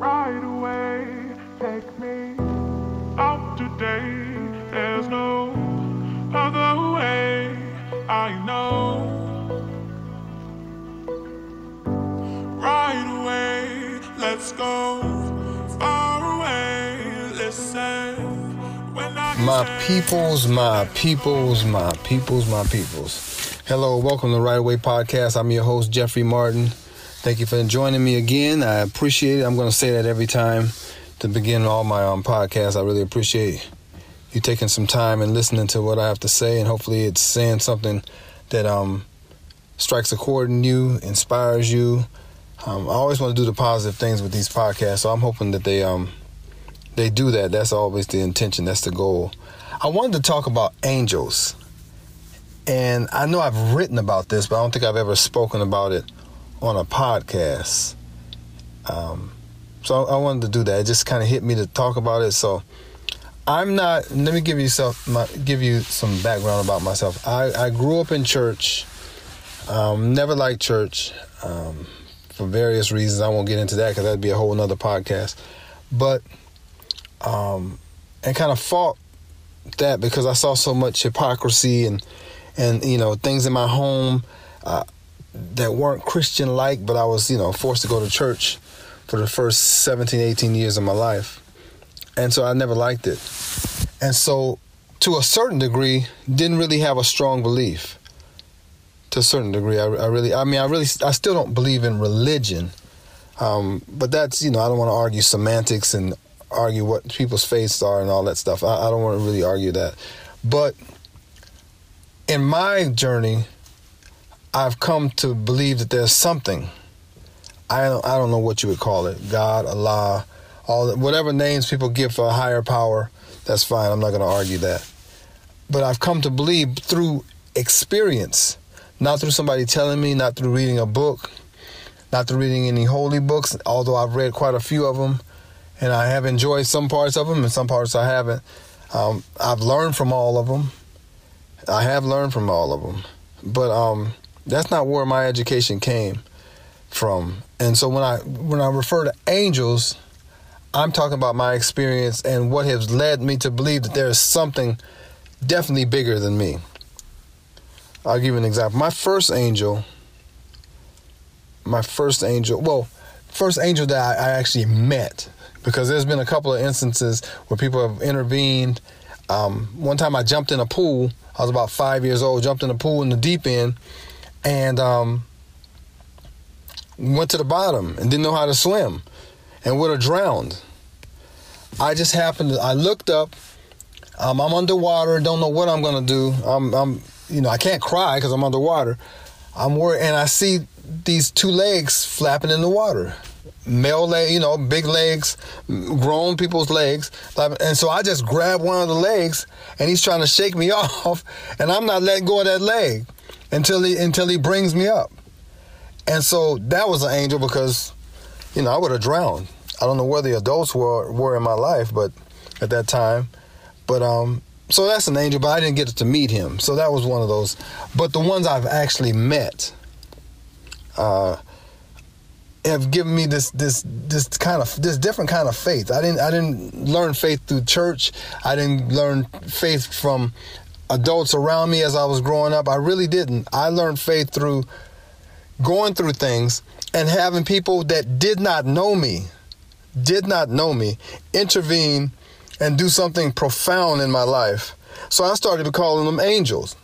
right away. Take me out today. There's no other way. I know. Right away, let's go far away. Listen. My peoples, my peoples, my peoples, my peoples. Hello, welcome to the Write Away Podcast. I'm your host, Jeffrey Martin. Thank you for joining me again. I appreciate it. I'm going to say that every time to begin all my um, podcasts. I really appreciate you taking some time and listening to what I have to say, and hopefully, it's saying something that um, strikes a chord in you, inspires you. Um, I always want to do the positive things with these podcasts, so I'm hoping that they um, they do that. That's always the intention. That's the goal. I wanted to talk about angels. And I know I've written about this, but I don't think I've ever spoken about it on a podcast. Um, so I wanted to do that. It just kind of hit me to talk about it. So I'm not. Let me give you some. My, give you some background about myself. I, I grew up in church. Um, never liked church um, for various reasons. I won't get into that because that'd be a whole nother podcast. But um, and kind of fought that because I saw so much hypocrisy and and you know things in my home uh, that weren't Christian like, but I was you know forced to go to church for the first 17, 18 years of my life, and so I never liked it, and so to a certain degree didn't really have a strong belief. To a certain degree, I, I really, I mean, I really, I still don't believe in religion, um, but that's you know I don't want to argue semantics and argue what people's faiths are and all that stuff. I, I don't want to really argue that. But in my journey, I've come to believe that there's something. I don't, I don't know what you would call it God, Allah, all that, whatever names people give for a higher power, that's fine. I'm not going to argue that. But I've come to believe through experience, not through somebody telling me, not through reading a book, not through reading any holy books, although I've read quite a few of them and I have enjoyed some parts of them and some parts I haven't. Um, I've learned from all of them. I have learned from all of them, but um, that's not where my education came from. And so when I when I refer to angels, I'm talking about my experience and what has led me to believe that there is something definitely bigger than me. I'll give you an example. My first angel, my first angel, well, first angel that I, I actually met because there's been a couple of instances where people have intervened. Um, one time I jumped in a pool. I was about five years old. Jumped in a pool in the deep end, and um, went to the bottom and didn't know how to swim, and would have drowned. I just happened to. I looked up. Um, I'm underwater. Don't know what I'm gonna do. I'm, I'm you know, I can't cry because I'm underwater. I'm worried, and I see these two legs flapping in the water male leg, you know, big legs, grown people's legs. And so I just grab one of the legs and he's trying to shake me off and I'm not letting go of that leg until he until he brings me up. And so that was an angel because, you know, I would have drowned. I don't know where the adults were were in my life, but at that time. But um so that's an angel, but I didn't get to meet him. So that was one of those. But the ones I've actually met, uh, have given me this this this kind of this different kind of faith. I didn't I didn't learn faith through church. I didn't learn faith from adults around me as I was growing up. I really didn't. I learned faith through going through things and having people that did not know me, did not know me, intervene and do something profound in my life. So I started to calling them angels.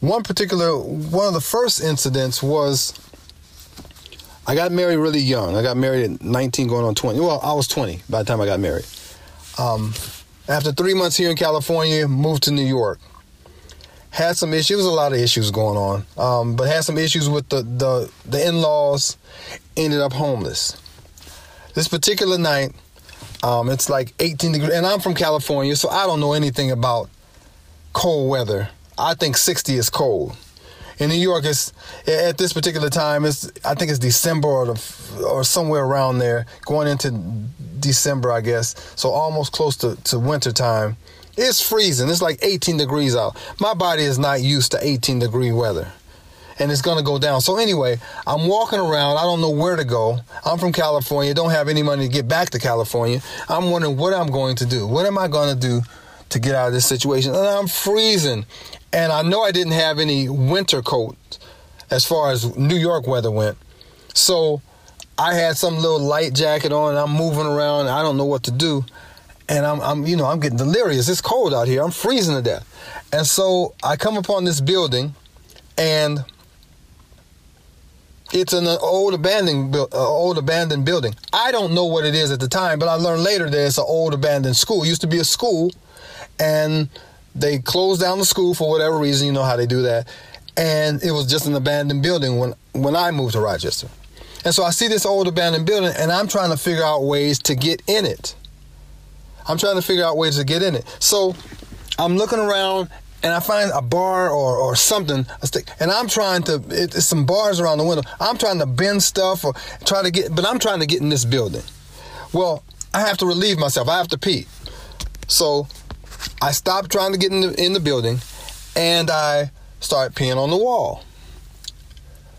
One particular one of the first incidents was I got married really young. I got married at 19, going on 20. Well, I was 20 by the time I got married. Um, after three months here in California, moved to New York. Had some issues, a lot of issues going on, um, but had some issues with the, the, the in laws. Ended up homeless. This particular night, um, it's like 18 degrees, and I'm from California, so I don't know anything about cold weather. I think 60 is cold in New York, it's at this particular time. It's I think it's December or the, or somewhere around there, going into December, I guess. So almost close to to winter time. It's freezing. It's like 18 degrees out. My body is not used to 18 degree weather. and it's gonna go down. So anyway, I'm walking around. I don't know where to go. I'm from California. Don't have any money to get back to California. I'm wondering what I'm going to do. What am I gonna do to get out of this situation? And I'm freezing, and I know I didn't have any winter coat as far as New York weather went. So I had some little light jacket on. I'm moving around. I don't know what to do, and I'm, I'm, you know, I'm getting delirious. It's cold out here. I'm freezing to death. And so I come upon this building, and it's an old abandoned, uh, old abandoned building. I don't know what it is at the time, but I learned later that it's an old abandoned school. It used to be a school, and they closed down the school for whatever reason. You know how they do that, and it was just an abandoned building when when I moved to Rochester. And so I see this old abandoned building, and I'm trying to figure out ways to get in it. I'm trying to figure out ways to get in it. So I'm looking around and I find a bar or, or something, a stick, and I'm trying to, it, it's some bars around the window. I'm trying to bend stuff or try to get, but I'm trying to get in this building. Well, I have to relieve myself. I have to pee. So I stop trying to get in the, in the building and I start peeing on the wall.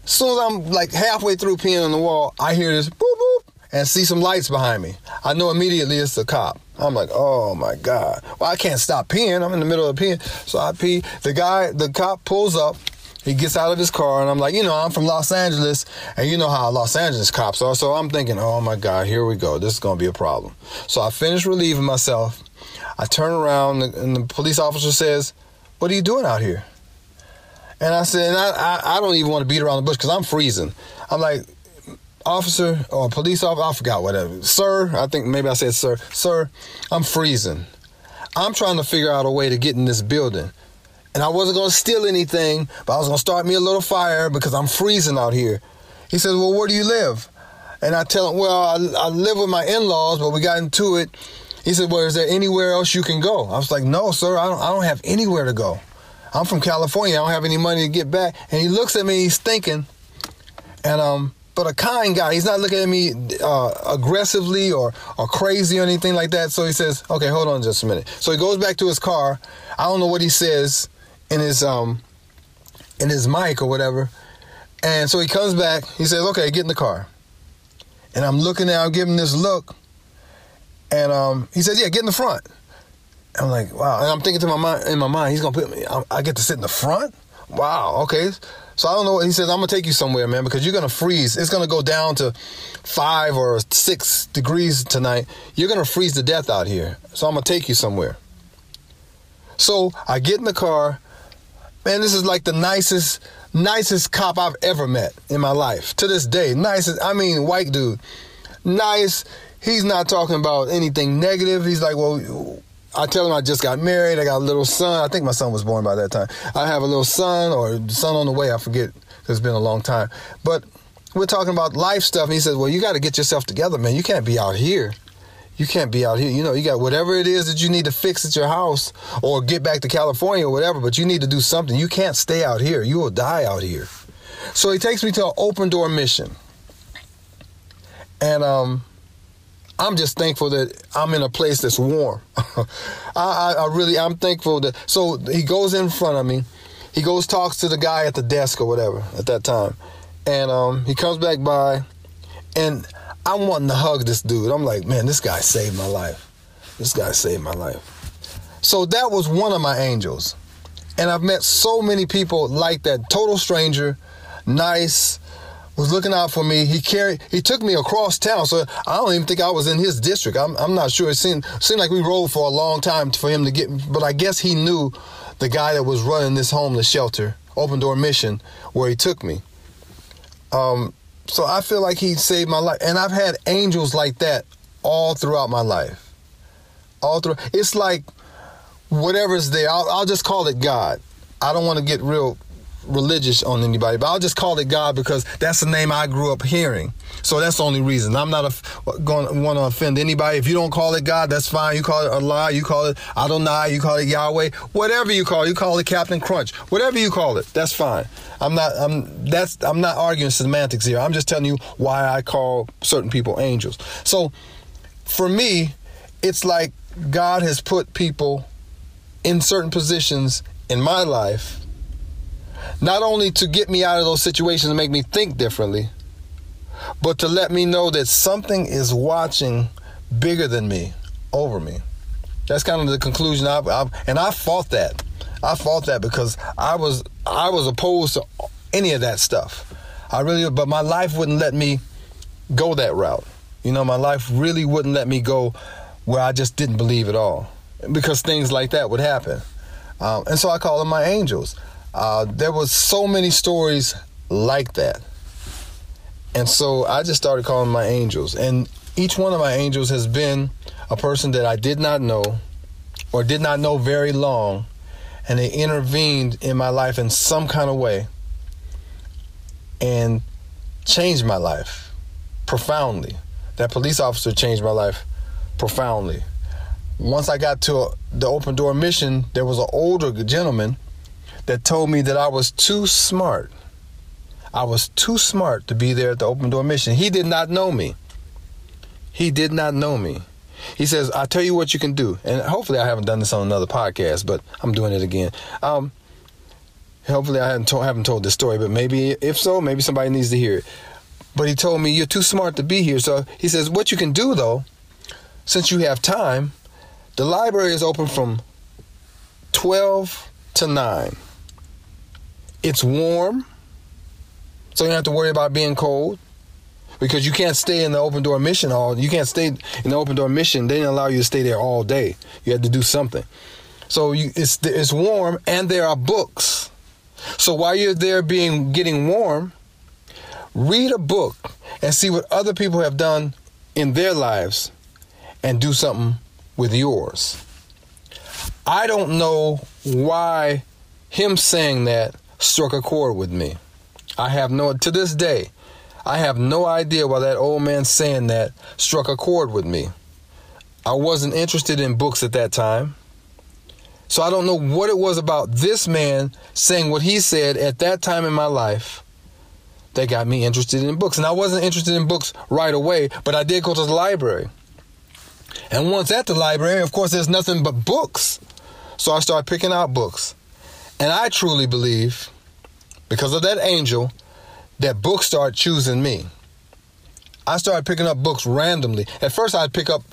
As soon as I'm like halfway through peeing on the wall, I hear this boop boop and see some lights behind me. I know immediately it's the cop. I'm like, oh my God. Well, I can't stop peeing. I'm in the middle of peeing. So I pee. The guy, the cop pulls up. He gets out of his car, and I'm like, you know, I'm from Los Angeles, and you know how Los Angeles cops are. So I'm thinking, oh my God, here we go. This is going to be a problem. So I finish relieving myself. I turn around, and the police officer says, What are you doing out here? And I said, and I, I, I don't even want to beat around the bush because I'm freezing. I'm like, officer or police officer, I forgot whatever. Sir, I think maybe I said sir. Sir, I'm freezing. I'm trying to figure out a way to get in this building. And I wasn't going to steal anything, but I was going to start me a little fire because I'm freezing out here. He says, Well, where do you live? And I tell him, Well, I, I live with my in laws, but we got into it. He said, Well, is there anywhere else you can go? I was like, No, sir, I don't, I don't have anywhere to go. I'm from California. I don't have any money to get back. And he looks at me, he's thinking, and um, but a kind guy. He's not looking at me uh, aggressively or, or crazy or anything like that. So he says, okay, hold on just a minute. So he goes back to his car. I don't know what he says in his um in his mic or whatever. And so he comes back. He says, okay, get in the car. And I'm looking at, I'm giving this look. And um, he says, yeah, get in the front. I'm like, wow. And I'm thinking to my mind, in my mind, he's gonna put me. I, I get to sit in the front. Wow. Okay. So I don't know what he says. I'm gonna take you somewhere, man, because you're gonna freeze. It's gonna go down to five or six degrees tonight. You're gonna freeze to death out here. So I'm gonna take you somewhere. So I get in the car. Man, this is like the nicest, nicest cop I've ever met in my life. To this day, nicest. I mean, white dude, nice. He's not talking about anything negative. He's like, well, I tell him I just got married. I got a little son. I think my son was born by that time. I have a little son or son on the way. I forget. It's been a long time. But we're talking about life stuff. And he says, well, you got to get yourself together, man. You can't be out here. You can't be out here. You know, you got whatever it is that you need to fix at your house or get back to California or whatever, but you need to do something. You can't stay out here. You will die out here. So he takes me to an open door mission. And um, I'm just thankful that I'm in a place that's warm. I, I, I, really, I'm thankful that. So he goes in front of me. He goes talks to the guy at the desk or whatever at that time, and um, he comes back by, and I'm wanting to hug this dude. I'm like, man, this guy saved my life. This guy saved my life. So that was one of my angels, and I've met so many people like that. Total stranger, nice was looking out for me. He carried, he took me across town, so I don't even think I was in his district. I'm, I'm not sure. It seemed seemed like we rode for a long time for him to get, but I guess he knew the guy that was running this homeless shelter, Open Door Mission, where he took me. Um, so I feel like he saved my life, and I've had angels like that all throughout my life. All through, it's like whatever's there. I'll, I'll just call it God. I don't want to get real religious on anybody, but I'll just call it God because that's the name I grew up hearing. So that's the only reason. I'm not a, going to want to offend anybody. If you don't call it God, that's fine. You call it Allah, you call it Adonai, you call it Yahweh, whatever you call it. You call it Captain Crunch, whatever you call it. That's fine. I'm not. I'm that's. I'm not arguing semantics here. I'm just telling you why I call certain people angels. So for me, it's like God has put people in certain positions in my life not only to get me out of those situations and make me think differently, but to let me know that something is watching bigger than me over me. That's kind of the conclusion I, I and I fought that. I fought that because I was I was opposed to any of that stuff. I really but my life wouldn't let me go that route. You know, my life really wouldn't let me go where I just didn't believe at all because things like that would happen. Um, and so I call them my angels. Uh, there was so many stories like that. And so I just started calling my angels. And each one of my angels has been a person that I did not know or did not know very long. And they intervened in my life in some kind of way and changed my life profoundly. That police officer changed my life profoundly. Once I got to the open door mission, there was an older gentleman that told me that I was too smart. I was too smart to be there at the open door mission. He did not know me. He did not know me. He says, I'll tell you what you can do. And hopefully I haven't done this on another podcast, but I'm doing it again. Um, hopefully I haven't told, haven't told this story, but maybe if so, maybe somebody needs to hear it. But he told me, You're too smart to be here. So he says, What you can do though, since you have time, the library is open from 12 to 9. It's warm, so you don't have to worry about being cold. Because you can't stay in the open door mission all you can't stay in the open door mission they didn't allow you to stay there all day. You had to do something. So you, it's it's warm and there are books. So while you're there being getting warm read a book and see what other people have done in their lives and do something with yours. I don't know why him saying that struck a chord with me i have no to this day I have no idea why that old man saying that struck a chord with me. I wasn't interested in books at that time. So I don't know what it was about this man saying what he said at that time in my life that got me interested in books. And I wasn't interested in books right away, but I did go to the library. And once at the library, of course, there's nothing but books. So I started picking out books. And I truly believe, because of that angel, that books started choosing me. I started picking up books randomly. At first, I'd pick up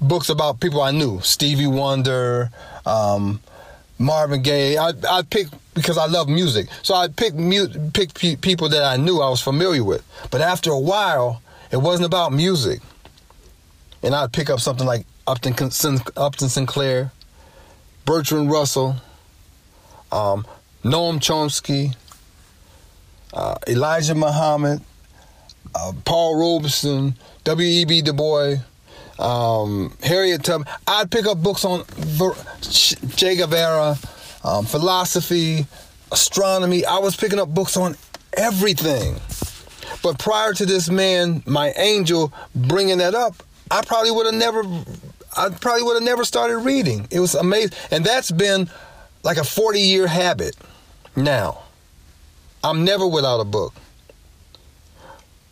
books about people I knew Stevie Wonder, um, Marvin Gaye. I'd, I'd, pick because I love music. So I'd pick, mu- pick pe- people that I knew I was familiar with. But after a while, it wasn't about music. And I'd pick up something like Upton, Upton Sinclair, Bertrand Russell, um, Noam Chomsky, uh, Elijah Muhammad, uh, Paul Robeson, W.E.B. Du Bois, um, Harriet Tubman. I'd pick up books on Che Guevara, um, philosophy, astronomy. I was picking up books on everything. But prior to this man, my angel, bringing that up, I probably would have never, I probably would have never started reading. It was amazing, and that's been like a forty-year habit now. I'm never without a book.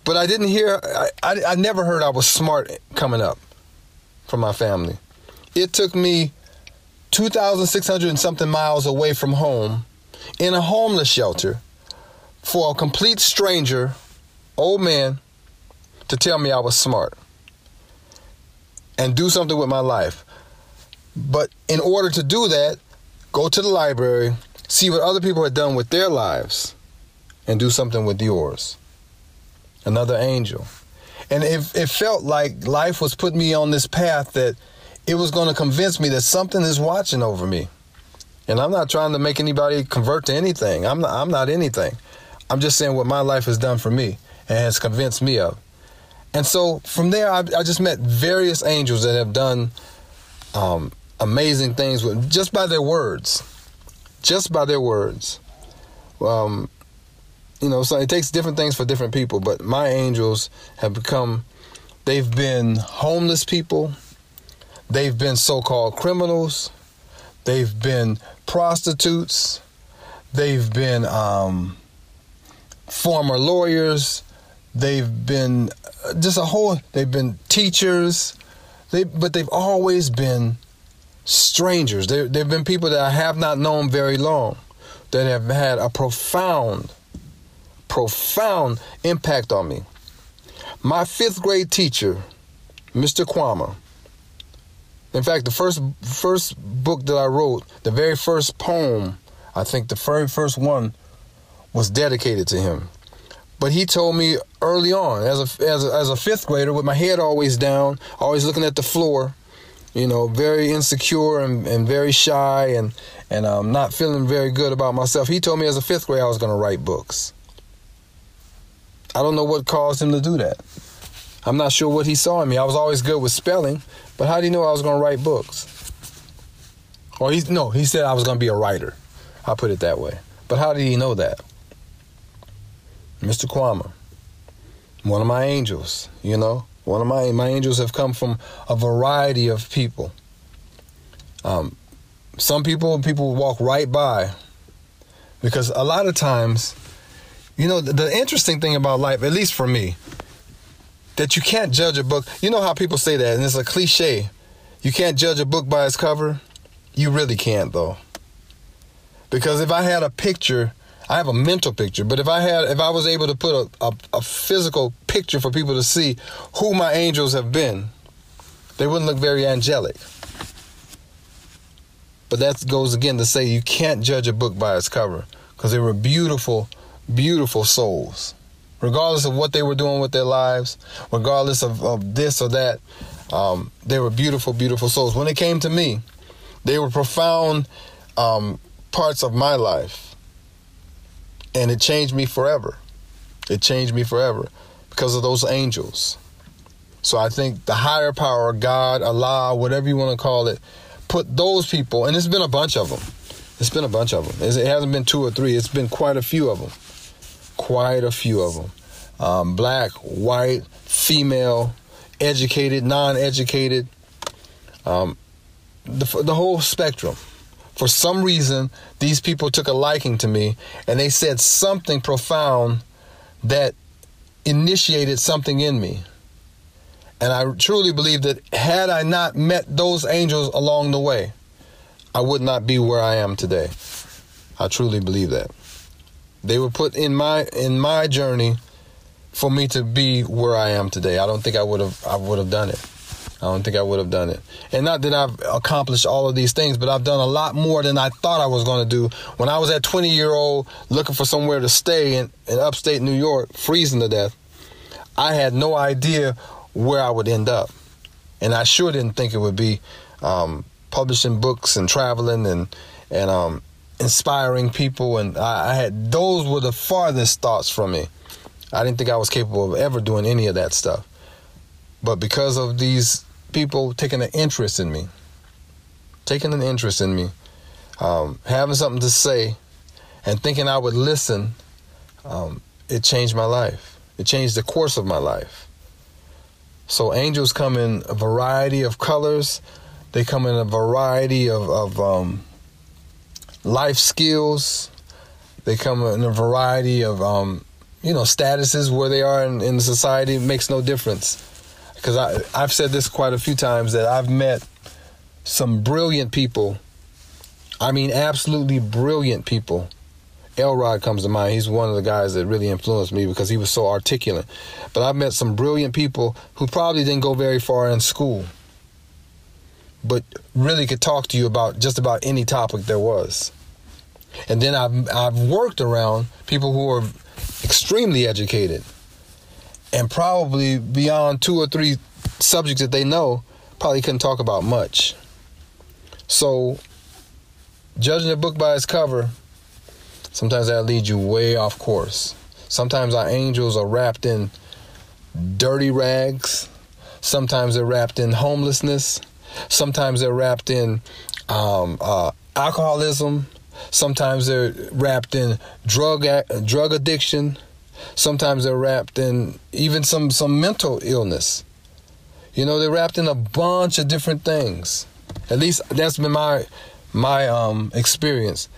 But I didn't hear, I, I, I never heard I was smart coming up from my family. It took me 2,600 and something miles away from home in a homeless shelter for a complete stranger, old man, to tell me I was smart and do something with my life. But in order to do that, go to the library, see what other people have done with their lives, and do something with yours. Another angel. And it, it felt like life was putting me on this path that it was going to convince me that something is watching over me. And I'm not trying to make anybody convert to anything. I'm not, I'm not anything. I'm just saying what my life has done for me and has convinced me of. And so from there, I, I just met various angels that have done um, amazing things with just by their words, just by their words. Um, you know, so it takes different things for different people, but my angels have become, they've been homeless people, they've been so called criminals, they've been prostitutes, they've been um, former lawyers, they've been uh, just a whole, they've been teachers, they, but they've always been strangers. There, they've been people that I have not known very long that have had a profound, profound impact on me. My fifth grade teacher, Mr. Kwama. In fact, the first first book that I wrote, the very first poem, I think the very first one was dedicated to him. But he told me early on, as a, as a, as a fifth grader, with my head always down, always looking at the floor, you know, very insecure and, and very shy and, and um, not feeling very good about myself. He told me as a fifth grader I was going to write books. I don't know what caused him to do that. I'm not sure what he saw in me. I was always good with spelling, but how did you know I was going to write books? Or he no, he said I was going to be a writer. I'll put it that way. But how did he know that? Mr. Kwama, one of my angels, you know, one of my my angels have come from a variety of people. Um, some people people walk right by because a lot of times, you know, the, the interesting thing about life, at least for me, that you can't judge a book. You know how people say that, and it's a cliche. You can't judge a book by its cover. You really can't, though. Because if I had a picture I have a mental picture, but if I had, if I was able to put a, a, a, physical picture for people to see who my angels have been, they wouldn't look very angelic. But that goes again to say you can't judge a book by its cover because they were beautiful, beautiful souls. Regardless of what they were doing with their lives, regardless of, of this or that, um, they were beautiful, beautiful souls. When it came to me, they were profound um, parts of my life and it changed me forever. It changed me forever because of those angels. So I think the higher power, God, Allah, whatever you want to call it, put those people, and it's been a bunch of them. It's been a bunch of them. It hasn't been two or three. It's been quite a few of them. Quite a few of them. Um, black, white, female, educated, non-educated, um, the the whole spectrum for some reason, these people took a liking to me and they said something profound that initiated something in me. And I truly believe that had I not met those angels along the way, I would not be where I am today. I truly believe that. They were put in my in my journey for me to be where I am today. I don't think I would have I would have done it. I don't think I would have done it. And not that I've accomplished all of these things, but I've done a lot more than I thought I was going to do. When I was at 20 year old looking for somewhere to stay in, in upstate New York, freezing to death, I had no idea where I would end up. And I sure didn't think it would be um, publishing books and traveling and, and um, inspiring people. And I, I had, those were the farthest thoughts from me. I didn't think I was capable of ever doing any of that stuff. But because of these people taking an interest in me, taking an interest in me, um, having something to say, and thinking I would listen, um, it changed my life. It changed the course of my life. So angels come in a variety of colors. They come in a variety of, of um, life skills. They come in a variety of, um, you know, statuses where they are in, in society. It makes no difference because I I've said this quite a few times that I've met some brilliant people. I mean, absolutely brilliant people. Elrod comes to mind. He's one of the guys that really influenced me because he was so articulate. But I've met some brilliant people who probably didn't go very far in school, but really could talk to you about just about any topic there was. And then I've I've worked around people who are extremely educated and probably beyond two or three subjects that they know, probably couldn't talk about much. So, judging a book by its cover, sometimes that leads you way off course. Sometimes our angels are wrapped in dirty rags. Sometimes they're wrapped in homelessness. Sometimes they're wrapped in um, uh, alcoholism. Sometimes they're wrapped in drug drug addiction. Sometimes they're wrapped in even some some mental illness. You know, they're wrapped in a bunch of different things. At least that's been my my um, experience.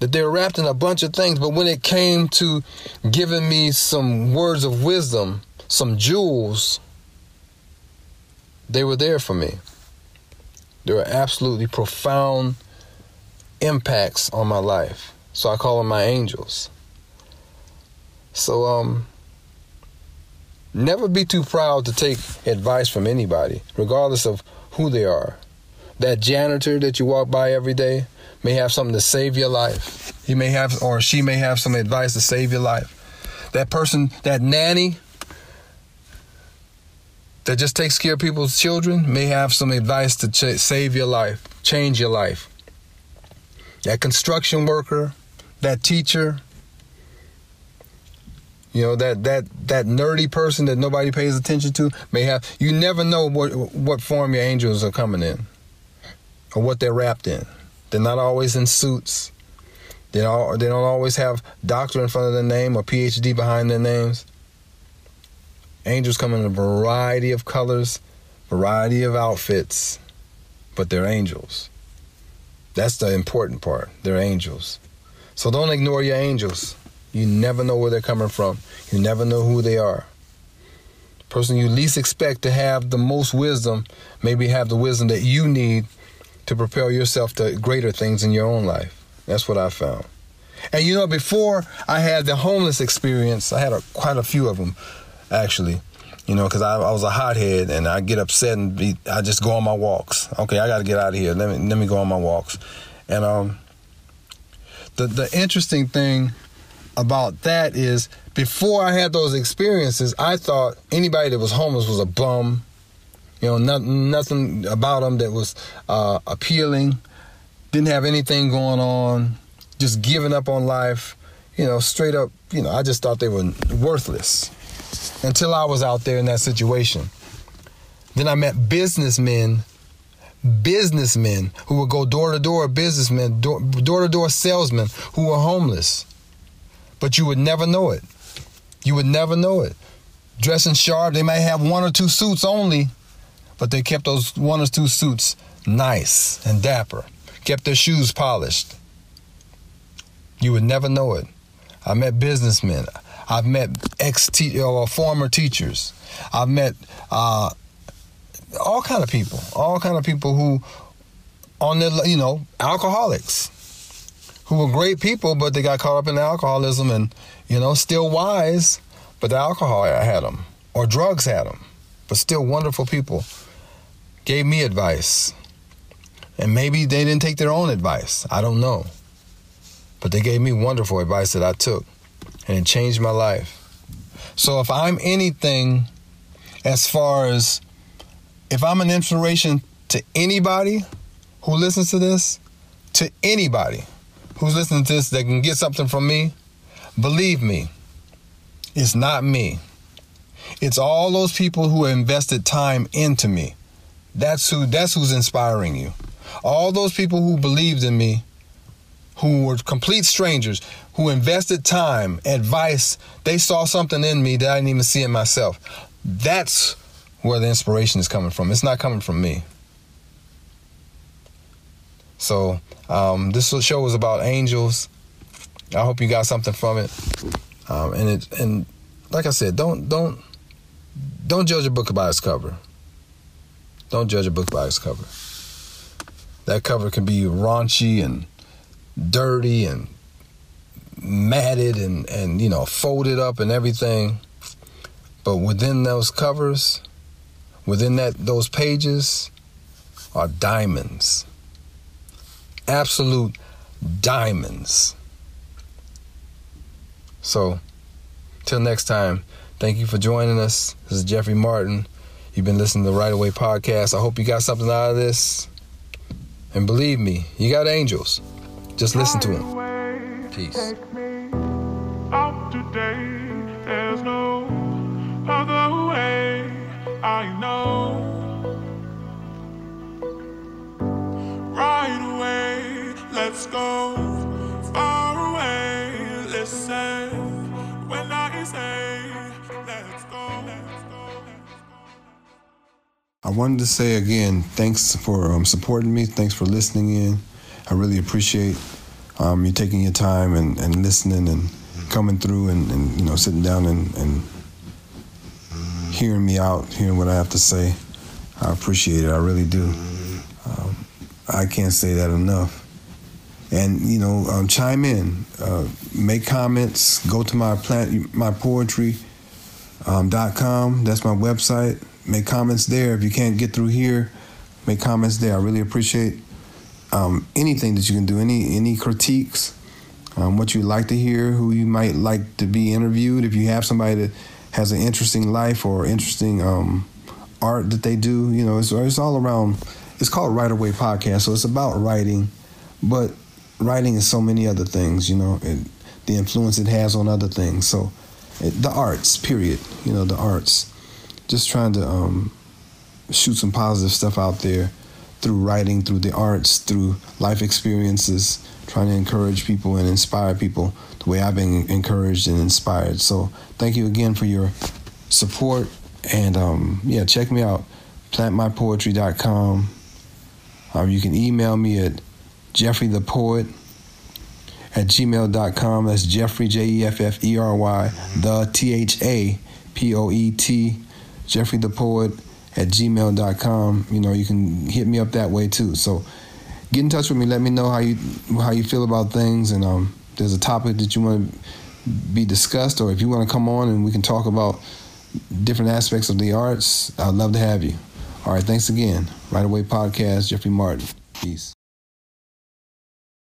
That they're wrapped in a bunch of things, but when it came to giving me some words of wisdom, some jewels, they were there for me. There were absolutely profound impacts on my life. So I call them my angels. So um never be too proud to take advice from anybody, regardless of who they are. That janitor that you walk by every day may have something to save your life. He may have or she may have some advice to save your life. That person, that nanny that just takes care of people's children may have some advice to ch- save your life, change your life. That construction worker, that teacher, you know that that that nerdy person that nobody pays attention to may have. You never know what what form your angels are coming in, or what they're wrapped in. They're not always in suits. They don't, they don't always have doctor in front of their name or PhD behind their names. Angels come in a variety of colors, variety of outfits, but they're angels. That's the important part. They're angels. So don't ignore your angels. You never know where they're coming from. You never know who they are. Person you least expect to have the most wisdom, maybe have the wisdom that you need to propel yourself to greater things in your own life. That's what I found. And you know, before I had the homeless experience, I had a, quite a few of them, actually. You know, because I, I, was a hothead and I get upset and be, I just go on my walks. Okay, I got to get out of here. Let me let me go on my walks. And um, the the interesting thing about that is before I had those experiences, I thought anybody that was homeless was a bum. You know, not, nothing about them that was uh, appealing. Didn't have anything going on. Just giving up on life. You know, straight up. You know, I just thought they were worthless until I was out there in that situation. Then I met businessmen, businessmen who would go door to door, businessmen, door to door salesmen who were homeless but you would never know it. You would never know it. Dressing sharp, they might have one or two suits only, but they kept those one or two suits nice and dapper, kept their shoes polished. You would never know it. I met businessmen. I've met ex or former teachers. I've met uh, all kind of people, all kind of people who, on their you know, alcoholics who were great people, but they got caught up in alcoholism and, you know, still wise, but the alcohol had them, or drugs had them, but still wonderful people. Gave me advice. And maybe they didn't take their own advice. I don't know. But they gave me wonderful advice that I took, and it changed my life. So if I'm anything as far as if I'm an inspiration to anybody who listens to this, to anybody, who's listening to this that can get something from me, believe me, it's not me. It's all those people who invested time into me. That's who that's who's inspiring you. All those people who believed in me, who were complete strangers, who invested time, advice, they saw something in me that I didn't even see in myself. That's where the inspiration is coming from. It's not coming from me. So um, this show was about angels. I hope you got something from it. Um, and it and like I said, don't don't don't judge a book by its cover. Don't judge a book by its cover. That cover can be raunchy and dirty and matted and and you know folded up and everything. But within those covers, within that those pages, are diamonds absolute diamonds. So, till next time, thank you for joining us. This is Jeffrey Martin. You've been listening to the Write Away podcast. I hope you got something out of this. And believe me, you got angels. Just listen to them. Peace. Let's go far away. Listen when I say, let's go, let's go. I wanted to say again, thanks for um, supporting me. Thanks for listening in. I really appreciate um, you taking your time and, and listening and coming through and, and you know sitting down and, and hearing me out, hearing what I have to say. I appreciate it. I really do. Um, I can't say that enough. And you know um, chime in, uh, make comments. Go to my plant my poetry um, com. That's my website. Make comments there. If you can't get through here, make comments there. I really appreciate um, anything that you can do. Any any critiques, um, what you'd like to hear, who you might like to be interviewed. If you have somebody that has an interesting life or interesting um, art that they do, you know, it's, it's all around. It's called Write Away Podcast, so it's about writing, but writing is so many other things, you know, and the influence it has on other things. So it, the arts, period, you know, the arts. Just trying to um, shoot some positive stuff out there through writing, through the arts, through life experiences, trying to encourage people and inspire people the way I've been encouraged and inspired. So thank you again for your support. And um, yeah, check me out, plantmypoetry.com. Um, you can email me at Jeffrey the Poet at gmail.com. That's Jeffrey, J E F F E R Y, the T H A P O E T, Jeffrey the Poet at gmail.com. You know, you can hit me up that way too. So get in touch with me. Let me know how you how you feel about things. And um, there's a topic that you want to be discussed, or if you want to come on and we can talk about different aspects of the arts, I'd love to have you. All right, thanks again. Write Away Podcast, Jeffrey Martin. Peace.